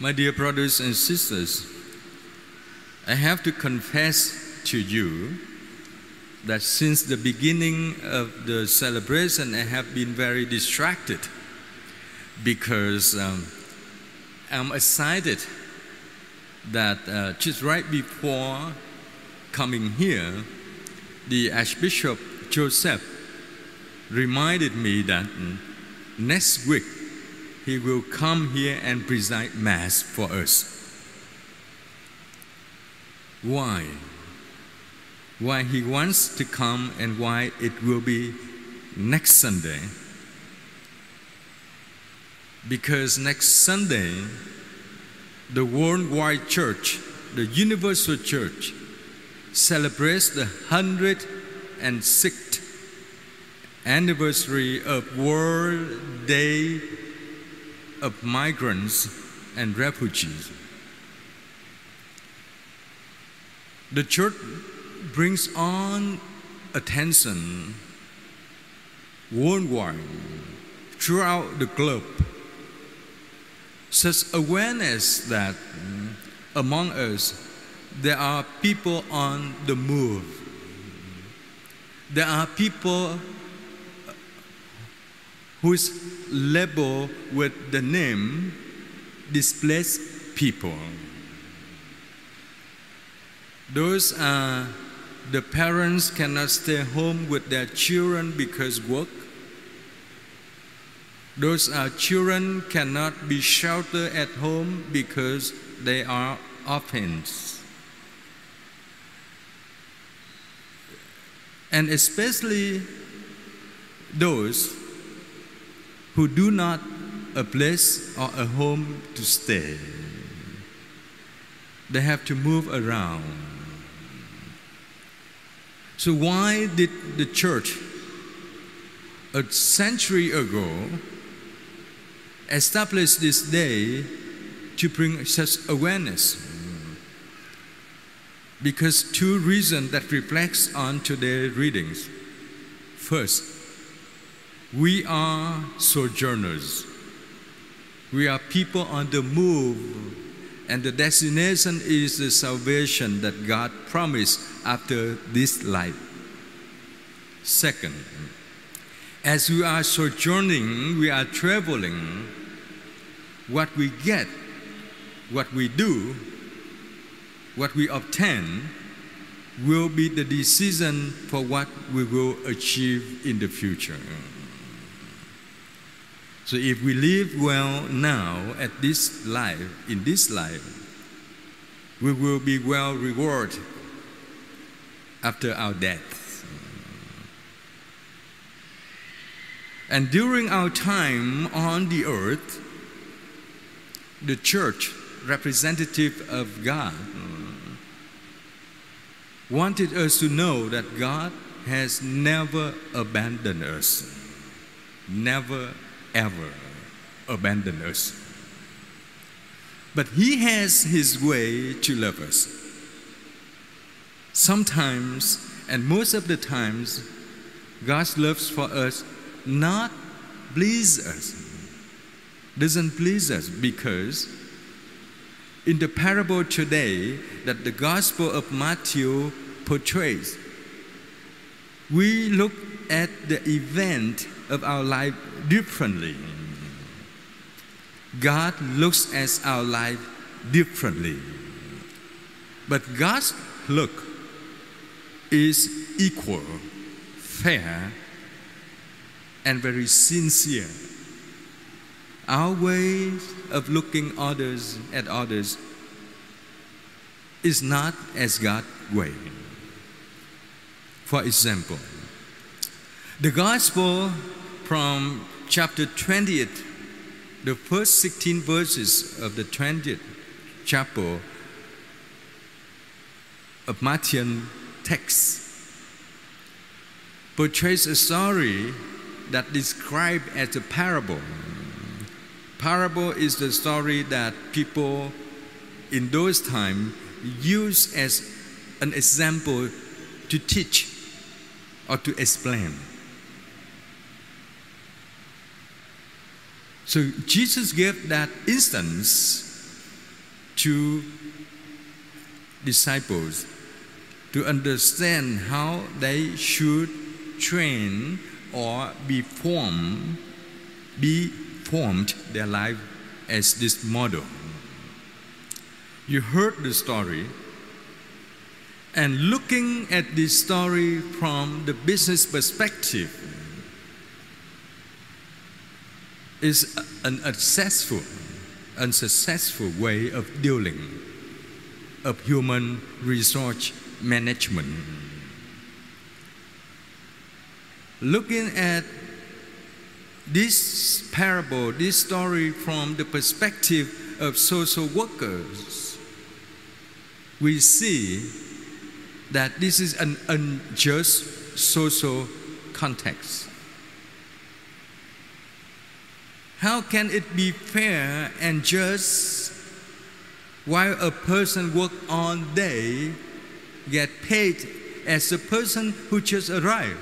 My dear brothers and sisters, I have to confess to you that since the beginning of the celebration, I have been very distracted because um, I'm excited that uh, just right before coming here, the Archbishop Joseph reminded me that mm, next week he will come here and preside Mass for us. Why? Why he wants to come and why it will be next Sunday? Because next Sunday, the worldwide church, the universal church, celebrates the 106th anniversary of World Day of Migrants and Refugees. The church brings on attention worldwide throughout the globe such awareness that among us there are people on the move. There are people who is labeled with the name displaced people. Those are the parents cannot stay home with their children because work. Those are children cannot be sheltered at home because they are orphans. And especially those who do not a place or a home to stay. They have to move around. So, why did the church a century ago establish this day to bring such awareness? Because two reasons that reflects on today's readings. First, we are sojourners. We are people on the move, and the destination is the salvation that God promised after this life. Second, as we are sojourning, we are traveling, what we get, what we do, what we obtain will be the decision for what we will achieve in the future. So if we live well now at this life, in this life, we will be well rewarded after our death. And during our time on the earth, the church, representative of God, wanted us to know that God has never abandoned us. Never ever abandon us. But He has His way to love us. Sometimes, and most of the times, God's love for us not please us, doesn't please us because in the parable today that the Gospel of Matthew portrays, we look at the event of our life differently. God looks at our life differently. But God's look is equal, fair, and very sincere. Our way of looking others at others is not as God's way. For example, the gospel from chapter 20th, the first 16 verses of the 20th chapter of Matthew text portrays a story that described as a parable. Parable is the story that people in those times use as an example to teach or to explain. So Jesus gave that instance to disciples to understand how they should train or be formed, be formed their life as this model. You heard the story, and looking at this story from the business perspective is an successful, unsuccessful way of dealing of human resource management. Looking at this parable, this story from the perspective of social workers, we see that this is an unjust social context. How can it be fair and just while a person work all day get paid as a person who just arrived?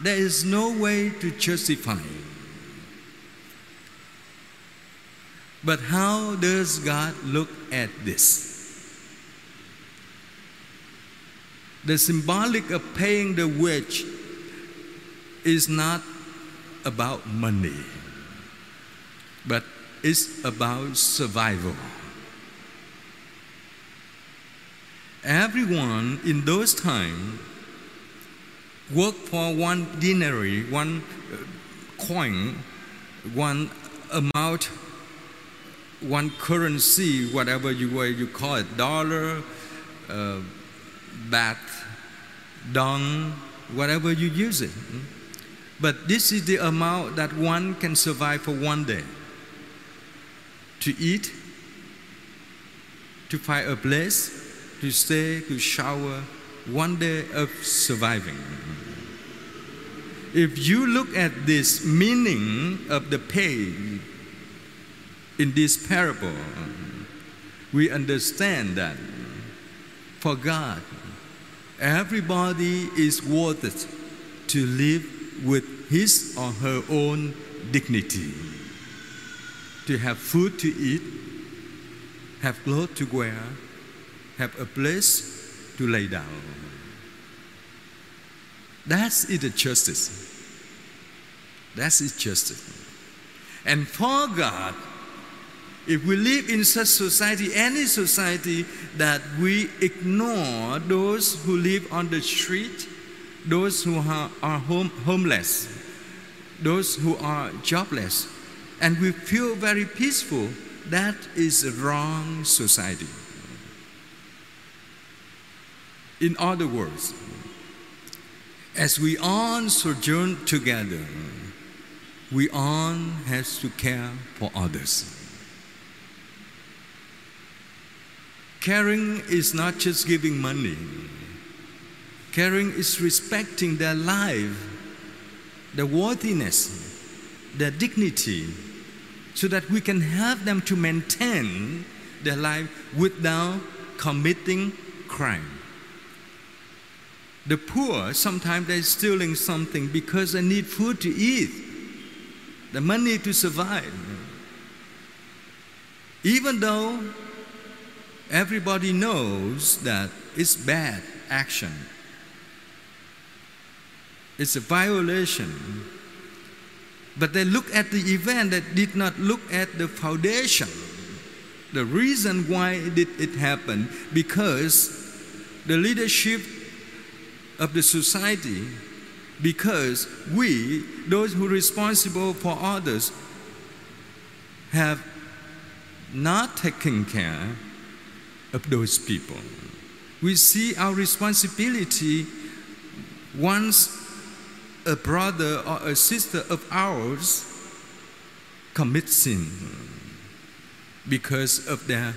There is no way to justify. But how does God look at this? The symbolic of paying the wage is not about money, but it's about survival. Everyone in those times worked for one denary, one uh, coin, one amount, one currency, whatever you you call it, dollar, uh, dong, whatever you use it. But this is the amount that one can survive for one day. To eat, to find a place, to stay, to shower, one day of surviving. If you look at this meaning of the pain in this parable, we understand that for God, everybody is worth it to live with his or her own dignity, to have food to eat, have clothes to wear, have a place to lay down. That's it justice. That's it justice. And for God, if we live in such society, any society that we ignore those who live on the street, those who are, are home, homeless, those who are jobless, and we feel very peaceful, that is a wrong society. In other words, as we all sojourn together, we all have to care for others. Caring is not just giving money. Caring is respecting their life, their worthiness, their dignity, so that we can help them to maintain their life without committing crime. The poor, sometimes they're stealing something because they need food to eat, the money to survive. Even though everybody knows that it's bad action, it's a violation. But they look at the event that did not look at the foundation. The reason why did it happen? Because the leadership of the society because we, those who are responsible for others, have not taken care of those people. We see our responsibility once a brother or a sister of ours commits sin because of their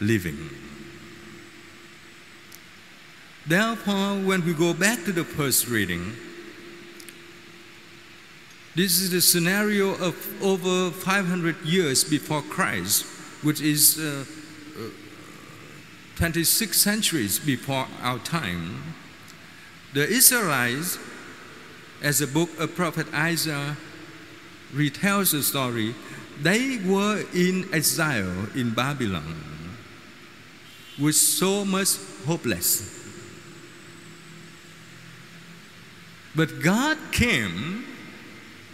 living. Therefore, when we go back to the first reading, this is the scenario of over 500 years before Christ, which is uh, uh, 26 centuries before our time. The Israelites, as the book of Prophet Isaiah retells the story, they were in exile in Babylon with so much hopeless. But God came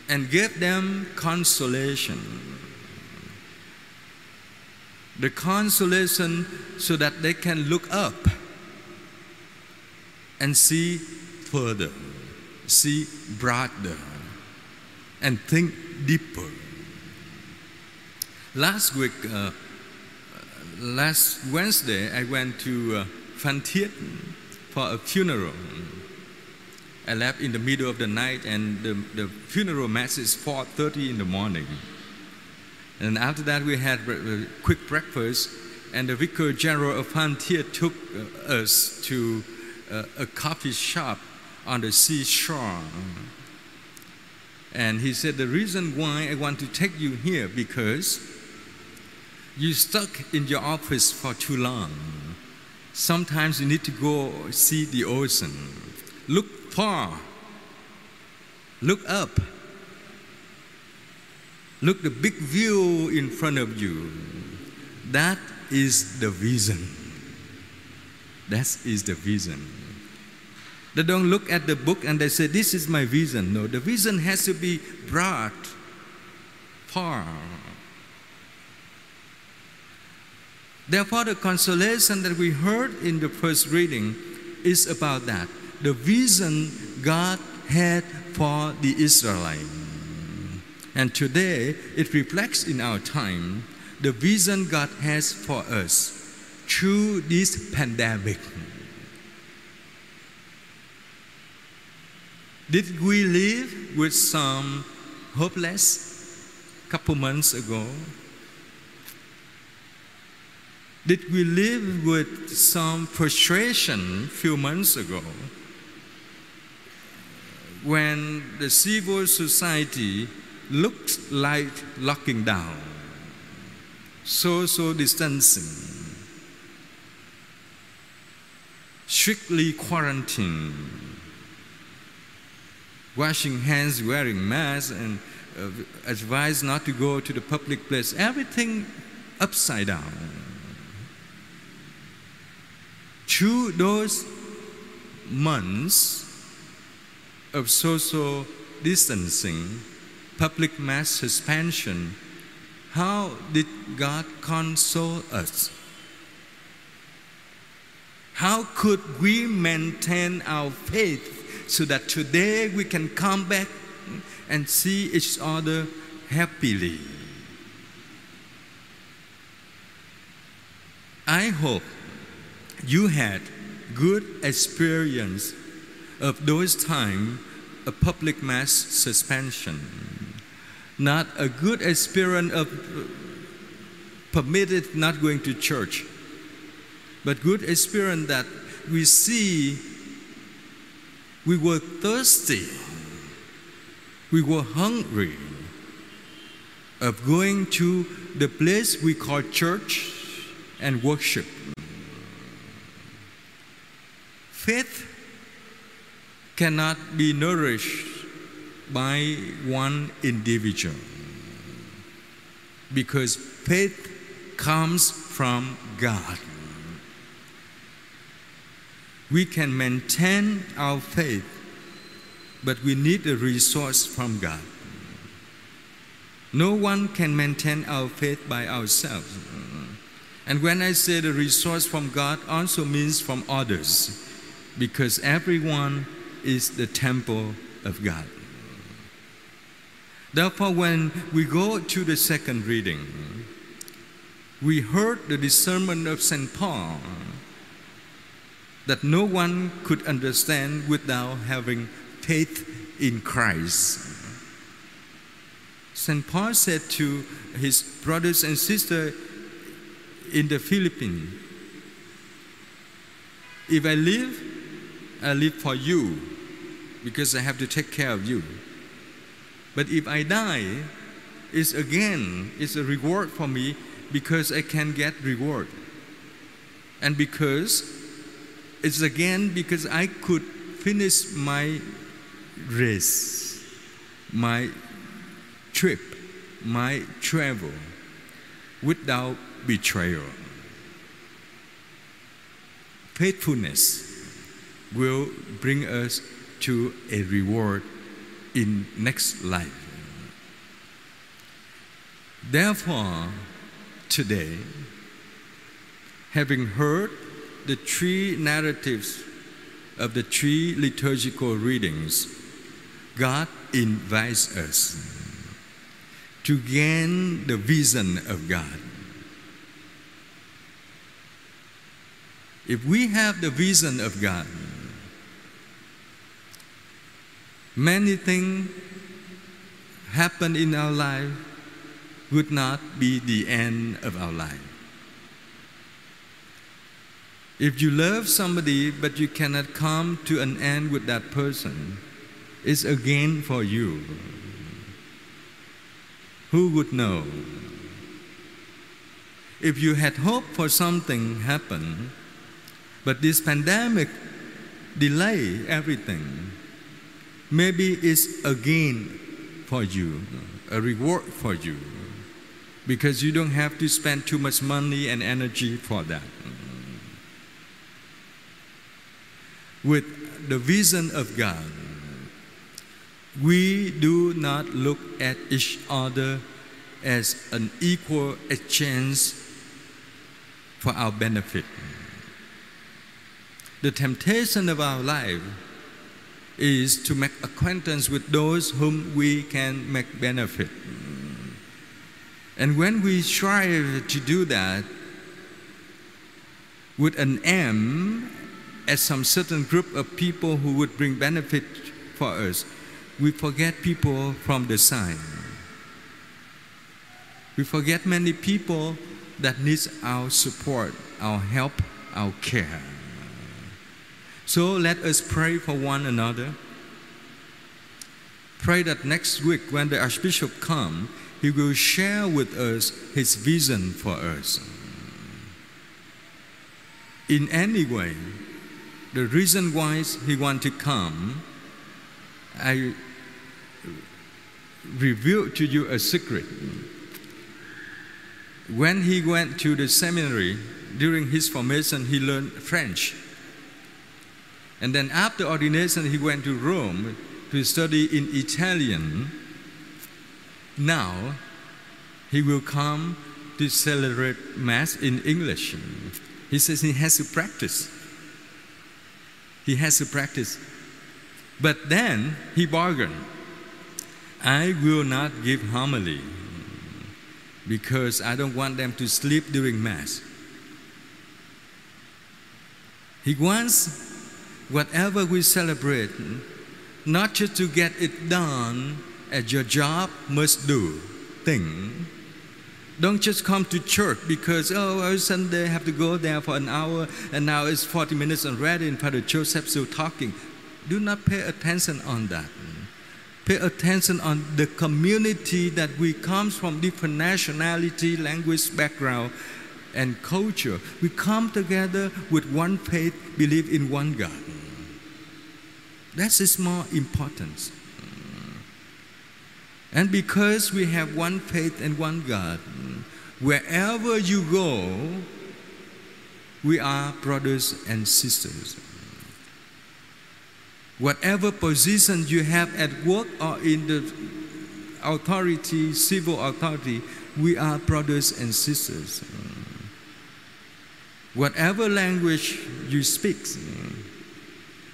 and gave them consolation. The consolation so that they can look up and see further, see broader, and think deeper. Last week, uh, last Wednesday, I went to uh, Phan Thiết for a funeral. I left in the middle of the night, and the, the funeral mass is 4:30 in the morning. And after that, we had a quick breakfast, and the vicar general of Phan Thiết took uh, us to uh, a coffee shop on the seashore. And he said, The reason why I want to take you here because you stuck in your office for too long. Sometimes you need to go see the ocean. Look far. Look up. Look the big view in front of you. That is the vision. That is the vision. They don't look at the book and they say, This is my vision. No, the vision has to be brought far. Therefore, the consolation that we heard in the first reading is about that the vision God had for the Israelites. And today it reflects in our time the vision God has for us through this pandemic. Did we live with some hopeless couple months ago? Did we live with some frustration a few months ago? When the civil society looked like locking down, social distancing, strictly quarantine, washing hands, wearing masks, and uh, advised not to go to the public place, everything upside down. Through those months of social distancing, public mass suspension, how did God console us? How could we maintain our faith so that today we can come back and see each other happily? I hope you had good experience of those time of public mass suspension not a good experience of permitted not going to church, but good experience that we see we were thirsty, we were hungry of going to the place we call church and worship. Faith cannot be nourished by one individual. Because faith comes from God. We can maintain our faith, but we need a resource from God. No one can maintain our faith by ourselves. And when I say the resource from God, also means from others, because everyone is the temple of God. Therefore, when we go to the second reading, we heard the discernment of St. Paul that no one could understand without having faith in Christ. St. Paul said to his brothers and sisters in the Philippians, If I live, I live for you because I have to take care of you. But if I die, it's again, it's a reward for me because I can get reward. And because it's again because I could finish my race, my trip my travel without betrayal. Faithfulness will bring us to a reward in next life. Therefore, today, having heard the three narratives of the three liturgical readings, God invites us to gain the vision of God. If we have the vision of God, many things happen in our life would not be the end of our life. If you love somebody but you cannot come to an end with that person, it's a gain for you. Who would know? If you had hope for something happen, but this pandemic delay everything, maybe it's a gain for you, a reward for you, because you don't have to spend too much money and energy for that. With the vision of God, we do not look at each other as an equal exchange for our benefit. The temptation of our life is to make acquaintance with those whom we can make benefit. And when we strive to do that with an aim at some certain group of people who would bring benefit for us, we forget people from the side. We forget many people that needs our support, our help, our care. So let us pray for one another. Pray that next week when the Archbishop comes, he will share with us his vision for us. In any way, the reason why he want to come, I reveal to you a secret. When he went to the seminary, during his formation, he learned French. And then after ordination, he went to Rome to study in Italian. Now, he will come to celebrate Mass in English. He says he has to practice. He has to practice. But then he bargained I will not give homily because I don't want them to sleep during Mass. He wants whatever we celebrate, not just to get it done as your job must do thing. Don't just come to church because, oh, every Sunday I have to go there for an hour and now it's 40 minutes already and Father Joseph still talking. Do not pay attention on that. Pay attention on the community that we come from different nationality, language, background, and culture. We come together with one faith, believe in one God. That is more important. And because we have one faith and one God, wherever you go, we are brothers and sisters. Whatever position you have at work or in the authority, civil authority, we are brothers and sisters. Whatever language you speak,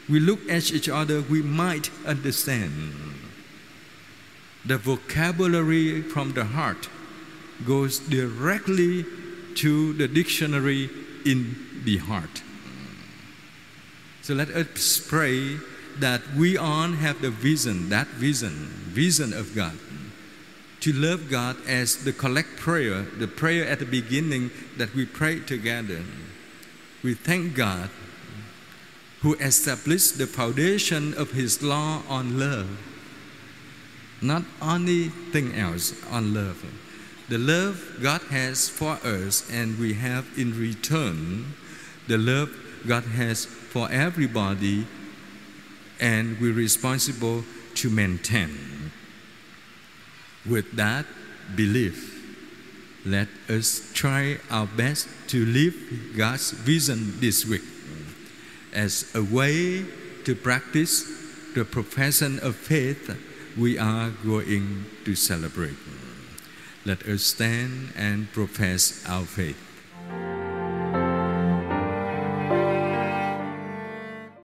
we look at each other, we might understand. The vocabulary from the heart goes directly to the dictionary in the heart. So let us pray that we all have the vision, that vision, vision of God, to love God as the collect prayer, the prayer at the beginning that we pray together. We thank God who established the foundation of his law on love. Not anything else on love. The love God has for us and we have in return the love God has for everybody and we're responsible to maintain. With that, belief. Let us try our best to live God's vision this week as a way to practice the profession of faith we are going to celebrate. Let us stand and profess our faith.